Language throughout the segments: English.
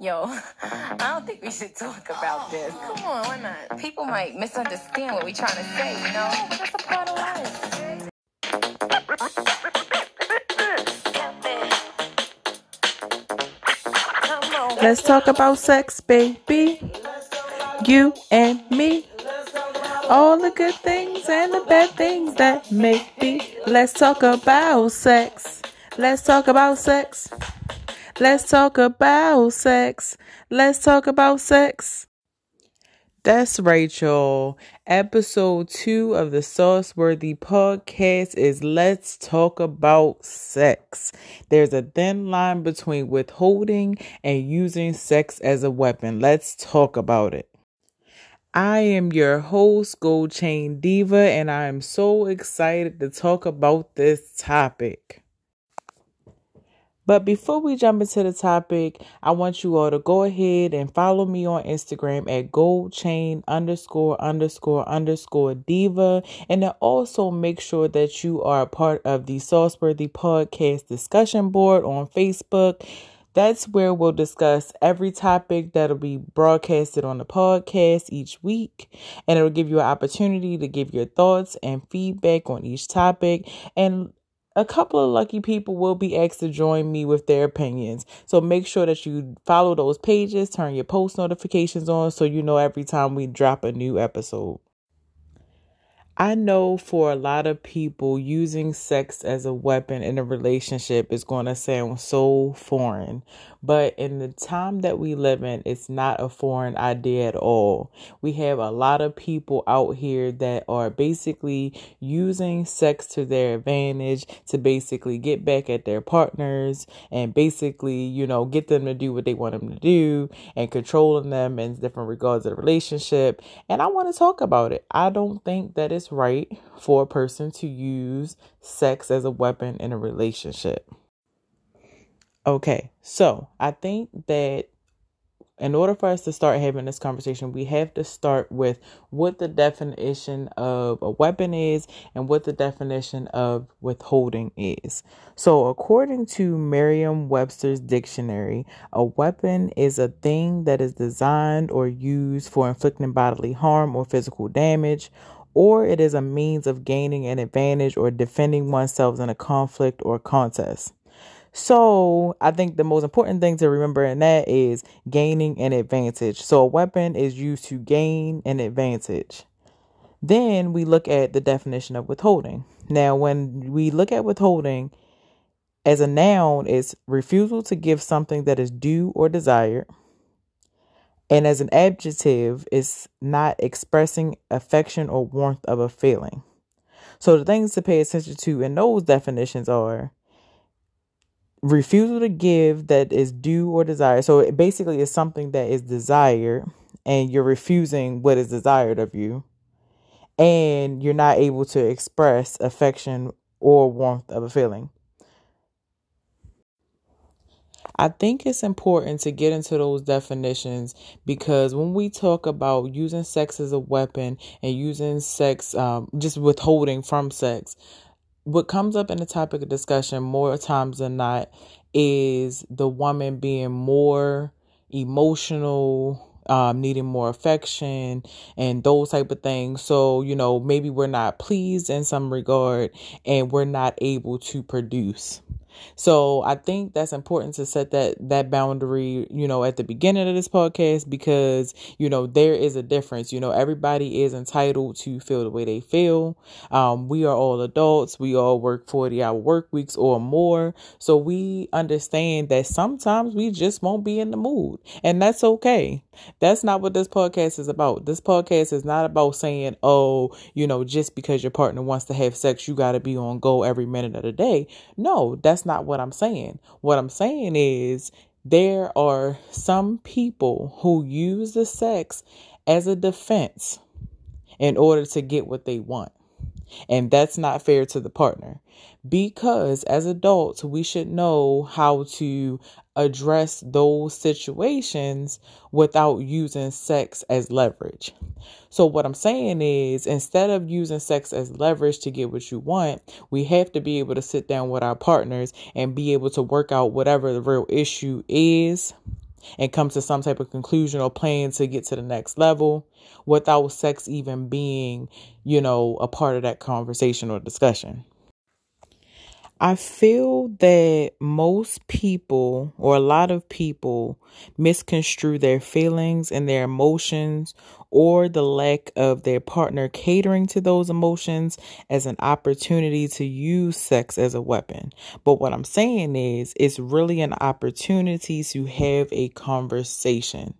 Yo, I don't think we should talk about this. Oh. Come on, why not? People might misunderstand what we're trying to say, you know? But that's a part of life. Let's talk about sex, baby. You and me. All the good things and the bad things that may be. Let's talk about sex. Let's talk about sex. Let's talk about sex. Let's talk about sex. That's Rachel. Episode two of the Sauceworthy podcast is Let's Talk About Sex. There's a thin line between withholding and using sex as a weapon. Let's talk about it. I am your host, Gold Chain Diva, and I am so excited to talk about this topic. But before we jump into the topic, I want you all to go ahead and follow me on Instagram at goldchain underscore underscore underscore diva. And then also make sure that you are a part of the Sauceworthy Podcast discussion board on Facebook. That's where we'll discuss every topic that'll be broadcasted on the podcast each week. And it'll give you an opportunity to give your thoughts and feedback on each topic. And a couple of lucky people will be asked to join me with their opinions. So make sure that you follow those pages, turn your post notifications on so you know every time we drop a new episode. I know for a lot of people, using sex as a weapon in a relationship is going to sound so foreign. But in the time that we live in, it's not a foreign idea at all. We have a lot of people out here that are basically using sex to their advantage to basically get back at their partners and basically, you know, get them to do what they want them to do and controlling them in different regards of the relationship. And I want to talk about it. I don't think that it's right for a person to use sex as a weapon in a relationship. Okay, so I think that in order for us to start having this conversation, we have to start with what the definition of a weapon is and what the definition of withholding is. So, according to Merriam Webster's dictionary, a weapon is a thing that is designed or used for inflicting bodily harm or physical damage or it is a means of gaining an advantage or defending oneself in a conflict or contest. So, I think the most important thing to remember in that is gaining an advantage. So, a weapon is used to gain an advantage. Then we look at the definition of withholding. Now, when we look at withholding as a noun, it's refusal to give something that is due or desired. And as an adjective, it's not expressing affection or warmth of a feeling. So the things to pay attention to in those definitions are refusal to give that is due or desired. So it basically is something that is desired and you're refusing what is desired of you. And you're not able to express affection or warmth of a feeling. I think it's important to get into those definitions because when we talk about using sex as a weapon and using sex, um, just withholding from sex, what comes up in the topic of discussion more times than not is the woman being more emotional um, needing more affection and those type of things. So, you know, maybe we're not pleased in some regard and we're not able to produce. So I think that's important to set that that boundary, you know, at the beginning of this podcast because you know there is a difference. You know, everybody is entitled to feel the way they feel. Um, we are all adults. We all work forty hour work weeks or more, so we understand that sometimes we just won't be in the mood, and that's okay. That's not what this podcast is about. This podcast is not about saying, oh, you know, just because your partner wants to have sex, you got to be on go every minute of the day. No, that's not what I'm saying. What I'm saying is there are some people who use the sex as a defense in order to get what they want. And that's not fair to the partner because as adults, we should know how to address those situations without using sex as leverage. So, what I'm saying is, instead of using sex as leverage to get what you want, we have to be able to sit down with our partners and be able to work out whatever the real issue is and come to some type of conclusion or plan to get to the next level without sex even being, you know, a part of that conversation or discussion. I feel that most people, or a lot of people, misconstrue their feelings and their emotions, or the lack of their partner catering to those emotions as an opportunity to use sex as a weapon. But what I'm saying is, it's really an opportunity to have a conversation.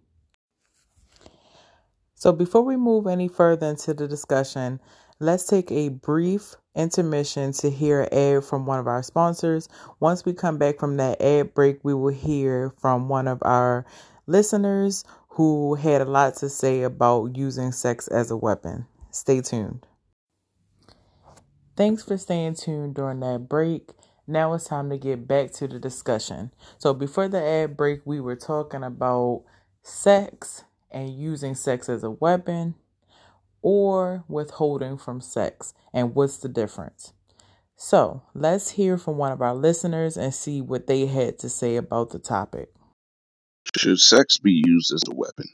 So, before we move any further into the discussion, let's take a brief intermission to hear an ad from one of our sponsors. Once we come back from that ad break, we will hear from one of our listeners who had a lot to say about using sex as a weapon. Stay tuned. Thanks for staying tuned during that break. Now it's time to get back to the discussion. So, before the ad break, we were talking about sex and using sex as a weapon or withholding from sex and what's the difference. So let's hear from one of our listeners and see what they had to say about the topic. Should sex be used as a weapon?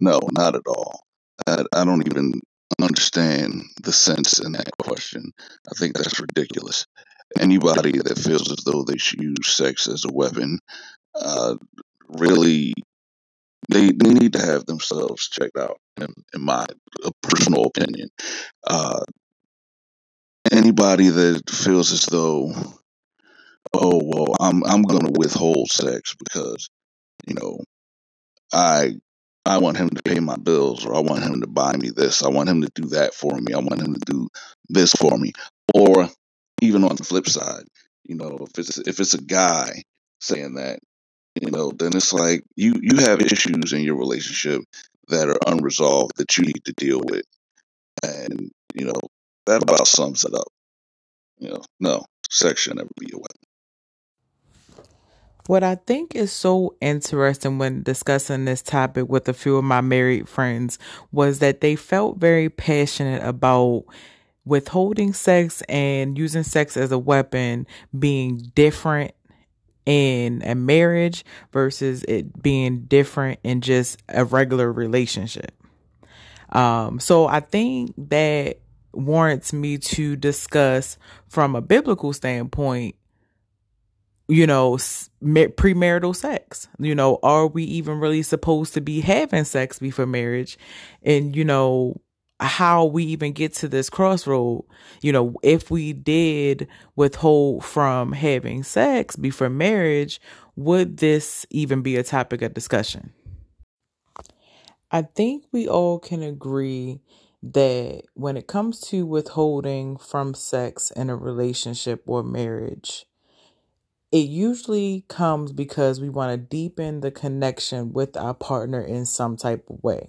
No, not at all. I, I don't even understand the sense in that question. I think that's ridiculous. Anybody that feels as though they should use sex as a weapon uh, really they, they need to have themselves checked out in, in my personal opinion. Uh, anybody that feels as though oh well i'm i'm going to withhold sex because you know i i want him to pay my bills or i want him to buy me this i want him to do that for me i want him to do this for me. Or even on the flip side you know if it's if it's a guy saying that you know, then it's like you you have issues in your relationship that are unresolved that you need to deal with, and you know that about sums it up. You know, no, sex should never be a weapon. What I think is so interesting when discussing this topic with a few of my married friends was that they felt very passionate about withholding sex and using sex as a weapon being different in a marriage versus it being different in just a regular relationship. Um, so I think that warrants me to discuss from a biblical standpoint you know, premarital sex. You know, are we even really supposed to be having sex before marriage? And, you know, how we even get to this crossroad. You know, if we did withhold from having sex before marriage, would this even be a topic of discussion? I think we all can agree that when it comes to withholding from sex in a relationship or marriage, it usually comes because we want to deepen the connection with our partner in some type of way.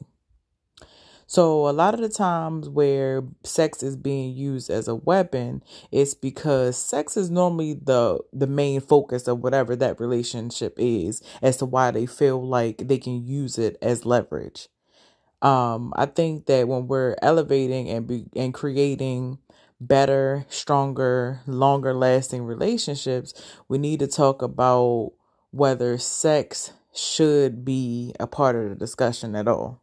So a lot of the times where sex is being used as a weapon, it's because sex is normally the the main focus of whatever that relationship is as to why they feel like they can use it as leverage. Um, I think that when we're elevating and be, and creating better, stronger, longer lasting relationships, we need to talk about whether sex should be a part of the discussion at all.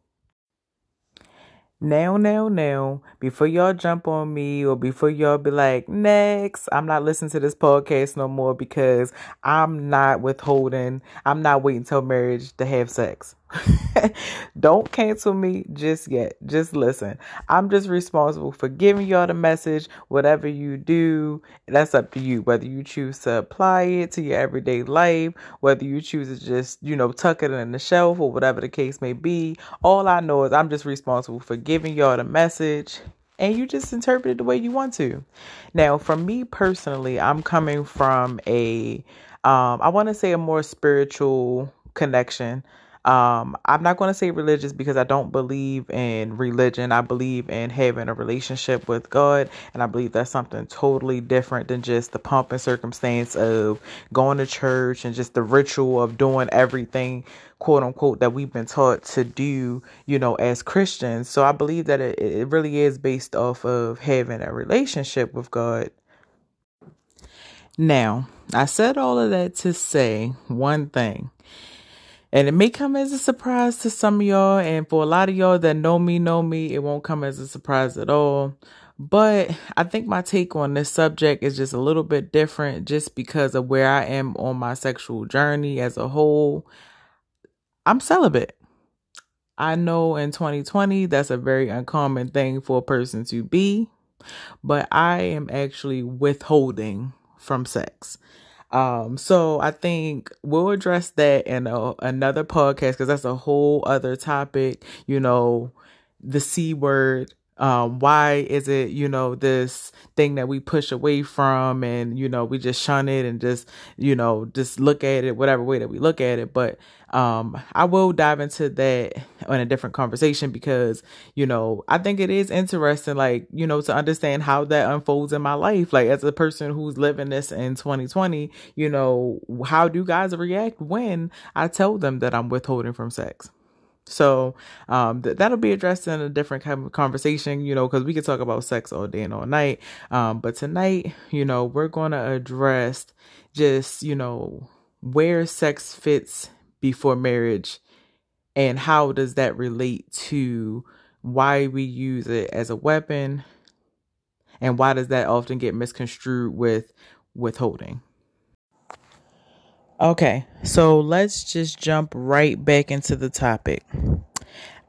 Now, now, now, before y'all jump on me or before y'all be like, next, I'm not listening to this podcast no more because I'm not withholding, I'm not waiting till marriage to have sex. Don't cancel me just yet. Just listen. I'm just responsible for giving y'all the message. Whatever you do, that's up to you. Whether you choose to apply it to your everyday life, whether you choose to just, you know, tuck it in the shelf or whatever the case may be. All I know is I'm just responsible for giving y'all the message and you just interpret it the way you want to. Now, for me personally, I'm coming from a um I want to say a more spiritual connection um, I'm not going to say religious because I don't believe in religion. I believe in having a relationship with God, and I believe that's something totally different than just the pomp and circumstance of going to church and just the ritual of doing everything, quote unquote, that we've been taught to do, you know, as Christians. So I believe that it, it really is based off of having a relationship with God. Now, I said all of that to say one thing And it may come as a surprise to some of y'all. And for a lot of y'all that know me, know me, it won't come as a surprise at all. But I think my take on this subject is just a little bit different just because of where I am on my sexual journey as a whole. I'm celibate. I know in 2020 that's a very uncommon thing for a person to be, but I am actually withholding from sex. Um, so I think we'll address that in a, another podcast because that's a whole other topic. You know, the C word um, why is it, you know, this thing that we push away from and, you know, we just shun it and just, you know, just look at it, whatever way that we look at it. But um, I will dive into that in a different conversation because, you know, I think it is interesting, like, you know, to understand how that unfolds in my life. Like, as a person who's living this in 2020, you know, how do guys react when I tell them that I'm withholding from sex? So um, th- that'll be addressed in a different kind of conversation, you know, because we could talk about sex all day and all night. Um, but tonight, you know, we're going to address just, you know, where sex fits before marriage and how does that relate to why we use it as a weapon and why does that often get misconstrued with withholding. Okay, so let's just jump right back into the topic.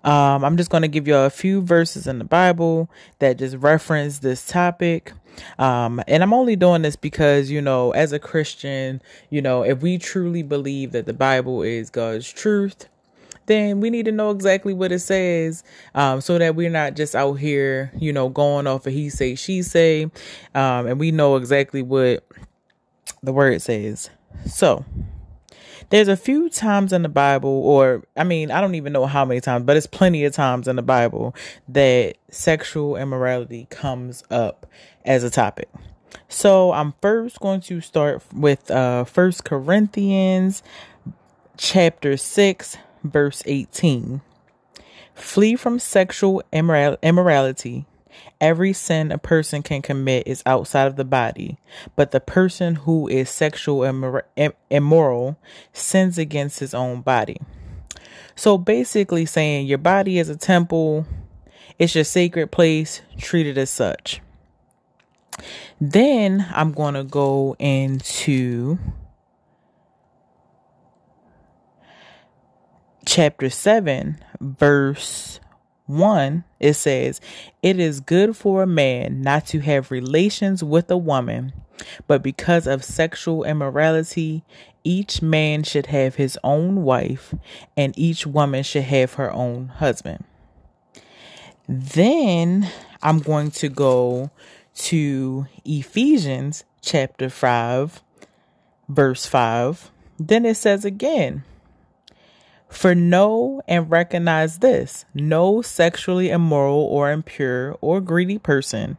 Um, I'm just going to give you a few verses in the Bible that just reference this topic. Um, and I'm only doing this because, you know, as a Christian, you know, if we truly believe that the Bible is God's truth, then we need to know exactly what it says um, so that we're not just out here, you know, going off of he say, she say, um, and we know exactly what the word says. So, there's a few times in the Bible, or I mean, I don't even know how many times, but it's plenty of times in the Bible that sexual immorality comes up as a topic. So I'm first going to start with uh First Corinthians chapter 6 verse 18. Flee from sexual immorality. Every sin a person can commit is outside of the body, but the person who is sexual immor- immoral sins against his own body. So basically, saying your body is a temple, it's your sacred place, treat it as such. Then I'm going to go into chapter 7, verse 1, it says, It is good for a man not to have relations with a woman, but because of sexual immorality, each man should have his own wife, and each woman should have her own husband. Then I'm going to go to Ephesians chapter 5, verse 5. Then it says again, for know and recognize this no sexually immoral or impure or greedy person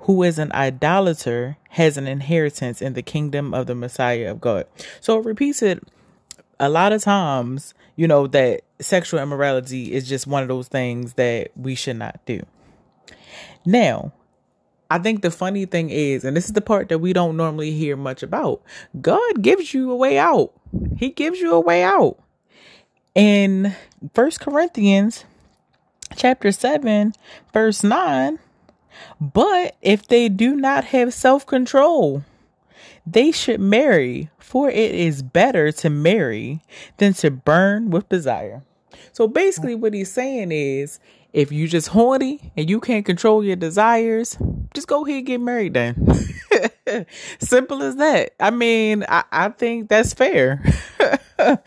who is an idolater has an inheritance in the kingdom of the Messiah of God. So it repeats it a lot of times, you know, that sexual immorality is just one of those things that we should not do. Now, I think the funny thing is, and this is the part that we don't normally hear much about, God gives you a way out. He gives you a way out in First Corinthians chapter 7 verse 9 but if they do not have self-control they should marry for it is better to marry than to burn with desire. So basically what he's saying is if you just horny and you can't control your desires just go ahead and get married then. Simple as that. I mean i, I think that's fair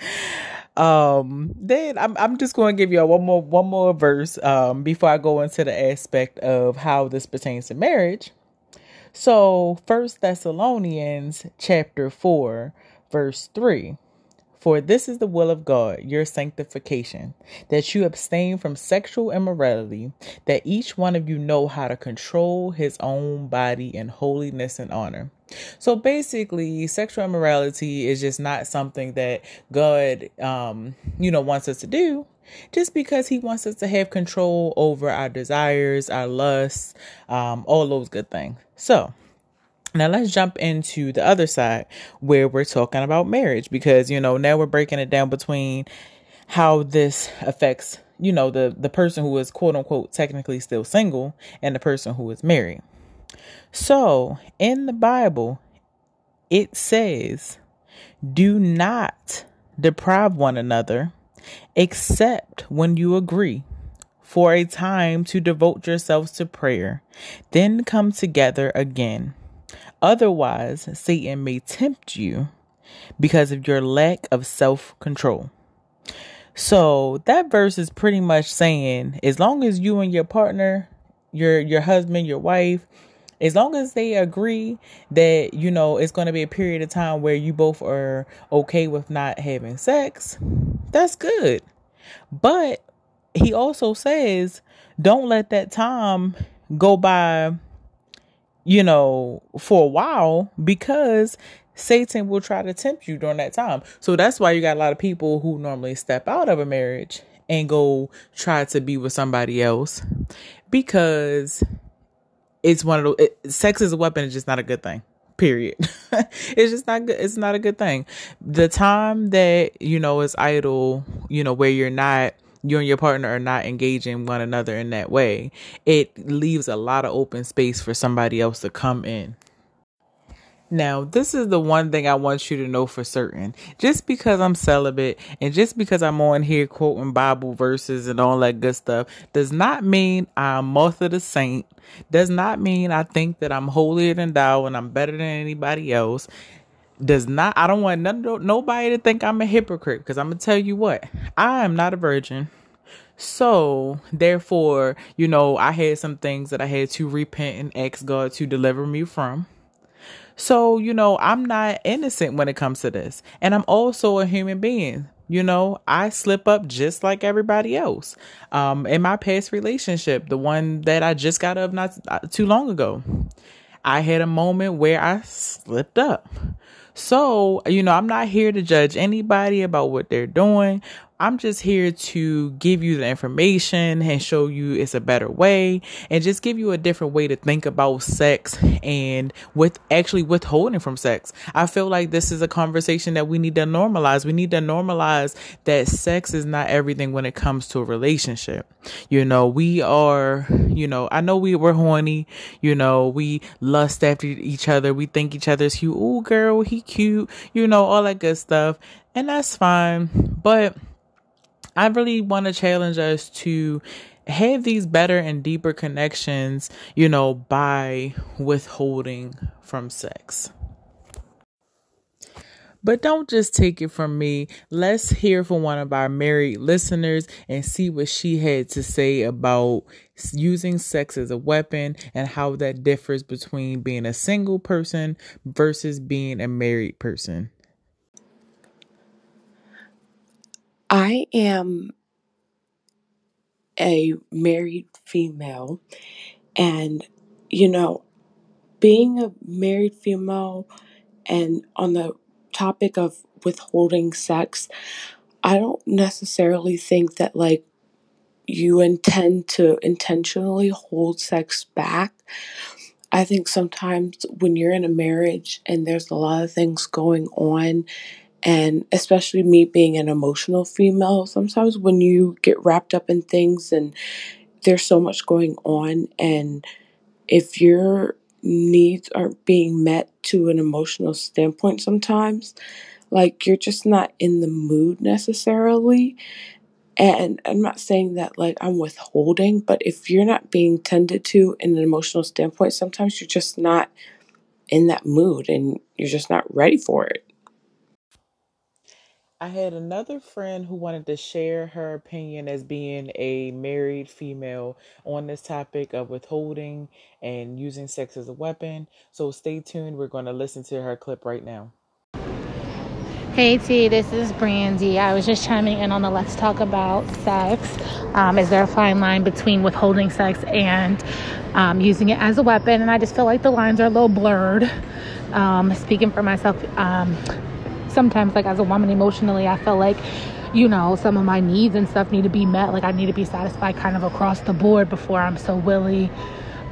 Um, then I'm I'm just going to give you one more one more verse um before I go into the aspect of how this pertains to marriage. So, First Thessalonians chapter 4, verse 3. For this is the will of God, your sanctification, that you abstain from sexual immorality, that each one of you know how to control his own body in holiness and honor. So basically, sexual immorality is just not something that God, um, you know, wants us to do just because he wants us to have control over our desires, our lusts, um, all those good things. So, now let's jump into the other side where we're talking about marriage because you know now we're breaking it down between how this affects, you know, the the person who is quote unquote technically still single and the person who is married. So, in the Bible, it says, "Do not deprive one another except when you agree." For a time to devote yourselves to prayer, then come together again. Otherwise, Satan may tempt you because of your lack of self control. So that verse is pretty much saying as long as you and your partner, your your husband, your wife, as long as they agree that you know it's going to be a period of time where you both are okay with not having sex, that's good. But he also says don't let that time go by you know for a while because Satan will try to tempt you during that time. So that's why you got a lot of people who normally step out of a marriage and go try to be with somebody else because it's one of those it, sex is a weapon it's just not a good thing period it's just not good it's not a good thing the time that you know is idle you know where you're not you and your partner are not engaging one another in that way it leaves a lot of open space for somebody else to come in now, this is the one thing I want you to know for certain. Just because I'm celibate and just because I'm on here quoting Bible verses and all that good stuff does not mean I'm Martha the Saint. Does not mean I think that I'm holier than thou and I'm better than anybody else. Does not, I don't want none, nobody to think I'm a hypocrite because I'm going to tell you what, I am not a virgin. So, therefore, you know, I had some things that I had to repent and ask God to deliver me from. So, you know, I'm not innocent when it comes to this. And I'm also a human being. You know, I slip up just like everybody else. Um, in my past relationship, the one that I just got up not uh, too long ago, I had a moment where I slipped up. So, you know, I'm not here to judge anybody about what they're doing I'm just here to give you the information and show you it's a better way and just give you a different way to think about sex and with actually withholding from sex. I feel like this is a conversation that we need to normalize. We need to normalize that sex is not everything when it comes to a relationship. You know, we are, you know, I know we were horny, you know, we lust after each other. We think each other's cute. Oh, girl, he cute, you know, all that good stuff. And that's fine. But I really want to challenge us to have these better and deeper connections, you know, by withholding from sex. But don't just take it from me. Let's hear from one of our married listeners and see what she had to say about using sex as a weapon and how that differs between being a single person versus being a married person. I am a married female, and you know, being a married female and on the topic of withholding sex, I don't necessarily think that like you intend to intentionally hold sex back. I think sometimes when you're in a marriage and there's a lot of things going on and especially me being an emotional female, sometimes when you get wrapped up in things and there's so much going on, and if your needs aren't being met to an emotional standpoint, sometimes, like you're just not in the mood necessarily. And I'm not saying that like I'm withholding, but if you're not being tended to in an emotional standpoint, sometimes you're just not in that mood and you're just not ready for it. I had another friend who wanted to share her opinion as being a married female on this topic of withholding and using sex as a weapon. So stay tuned. We're going to listen to her clip right now. Hey T, this is Brandy. I was just chiming in on the Let's Talk About Sex. Um, is there a fine line between withholding sex and um, using it as a weapon? And I just feel like the lines are a little blurred. Um, speaking for myself, um, sometimes like as a woman emotionally i feel like you know some of my needs and stuff need to be met like i need to be satisfied kind of across the board before i'm so willing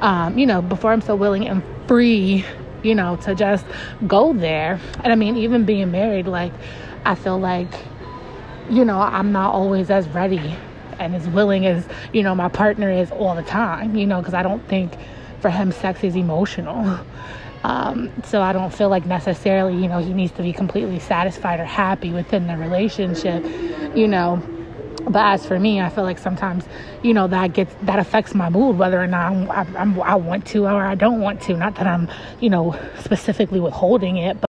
um, you know before i'm so willing and free you know to just go there and i mean even being married like i feel like you know, I'm not always as ready and as willing as, you know, my partner is all the time, you know, because I don't think for him sex is emotional. Um, so I don't feel like necessarily, you know, he needs to be completely satisfied or happy within the relationship, you know. But as for me, I feel like sometimes, you know, that gets that affects my mood, whether or not I'm, I'm, i want to or I don't want to. Not that I'm, you know, specifically withholding it, but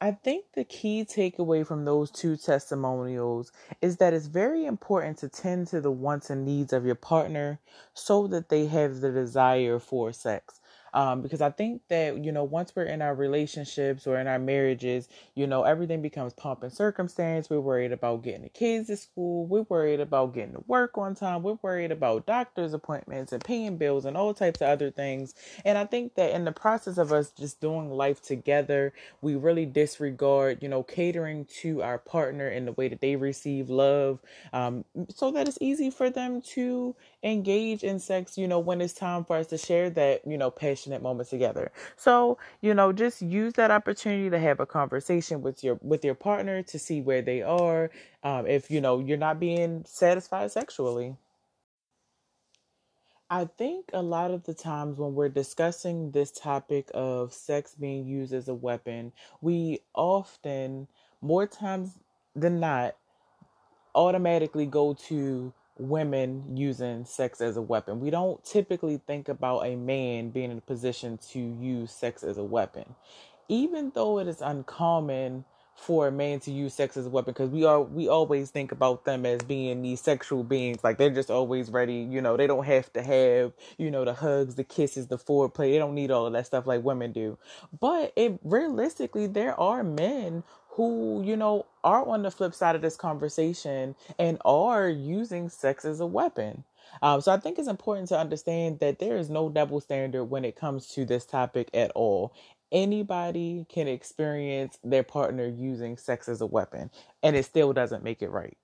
I think the key takeaway from those two testimonials is that it's very important to tend to the wants and needs of your partner so that they have the desire for sex. Um, because I think that, you know, once we're in our relationships or in our marriages, you know, everything becomes pomp and circumstance. We're worried about getting the kids to school. We're worried about getting to work on time. We're worried about doctor's appointments and paying bills and all types of other things. And I think that in the process of us just doing life together, we really disregard, you know, catering to our partner in the way that they receive love um, so that it's easy for them to engage in sex, you know, when it's time for us to share that, you know, passionate moment together. So, you know, just use that opportunity to have a conversation with your with your partner to see where they are. Um, if you know you're not being satisfied sexually. I think a lot of the times when we're discussing this topic of sex being used as a weapon, we often, more times than not, automatically go to women using sex as a weapon. We don't typically think about a man being in a position to use sex as a weapon. Even though it is uncommon for a man to use sex as a weapon because we are we always think about them as being these sexual beings like they're just always ready you know they don't have to have you know the hugs the kisses the foreplay they don't need all of that stuff like women do but it realistically there are men who, you know, are on the flip side of this conversation and are using sex as a weapon. Um, so I think it's important to understand that there is no double standard when it comes to this topic at all. Anybody can experience their partner using sex as a weapon, and it still doesn't make it right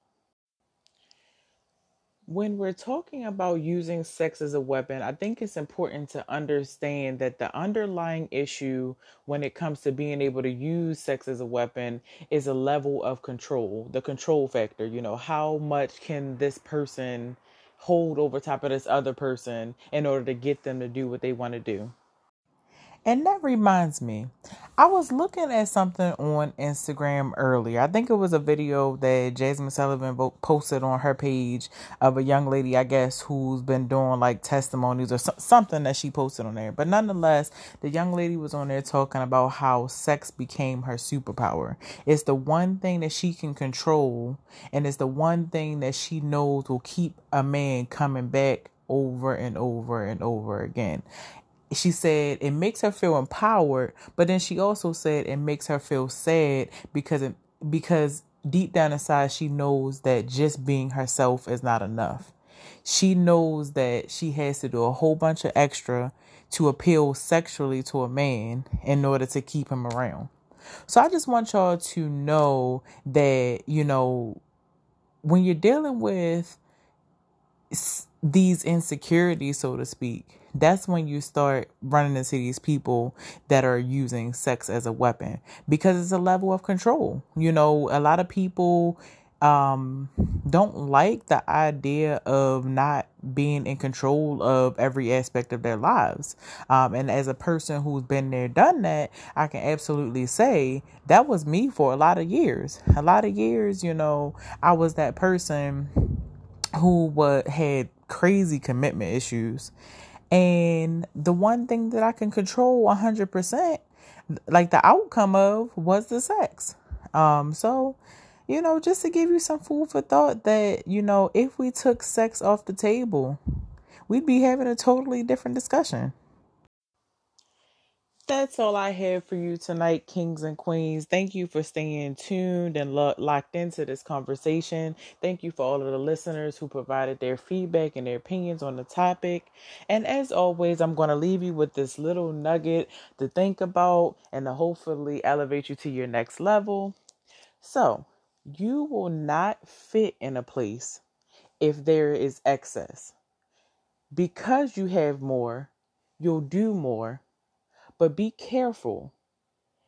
when we're talking about using sex as a weapon, I think it's important to understand that the underlying issue when it comes to being able to use sex as a weapon is a level of control, the control factor. You know, how much can this person hold over top of this other person in order to get them to do what they want to do? And that reminds me, I was looking at something on Instagram earlier. I think it was a video that Jazmine Sullivan posted on her page of a young lady, I guess, who's been doing like testimonies or something that she posted on there. But nonetheless, the young lady was on there talking about how sex became her superpower. It's the one thing that she can control, and it's the one thing that she knows will keep a man coming back over and over and over again she said it makes her feel empowered, but then she also said it makes her feel sad because it, because deep down inside she knows that just being herself is not enough. She knows that she has to do a whole bunch of extra to appeal sexually to a man in order to keep him around. So I just want y'all to know that, you know, when you're dealing with these insecurities, so to speak, that's when you start running into these people that are using sex as a weapon because it's a level of control. You know, a lot of people um don't like the idea of not being in control of every aspect of their lives. Um and as a person who's been there done that, I can absolutely say that was me for a lot of years. A lot of years, you know, I was that person who had crazy commitment issues and the one thing that I can control 100%, like the outcome of, was the sex. Um, so, you know, just to give you some food for thought that, you know, if we took sex off the table, we'd be having a totally different discussion that's all I have for you tonight, kings and queens. Thank you for staying tuned and lo- locked into this conversation. Thank you for all of the listeners who provided their feedback and their opinions on the topic. And as always, I'm going to leave you with this little nugget to think about and to hopefully elevate you to your next level. So, you will not fit in a place if there is excess. Because you have more, you'll do more but be careful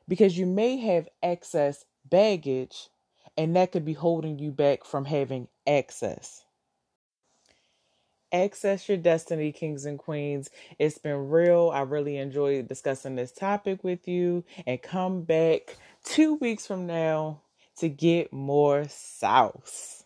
because you may have excess baggage and that could be holding you back from having access. Access your destiny, kings and queens. It's been real. I really enjoyed discussing this topic with you. And come back two weeks from now to get more sauce.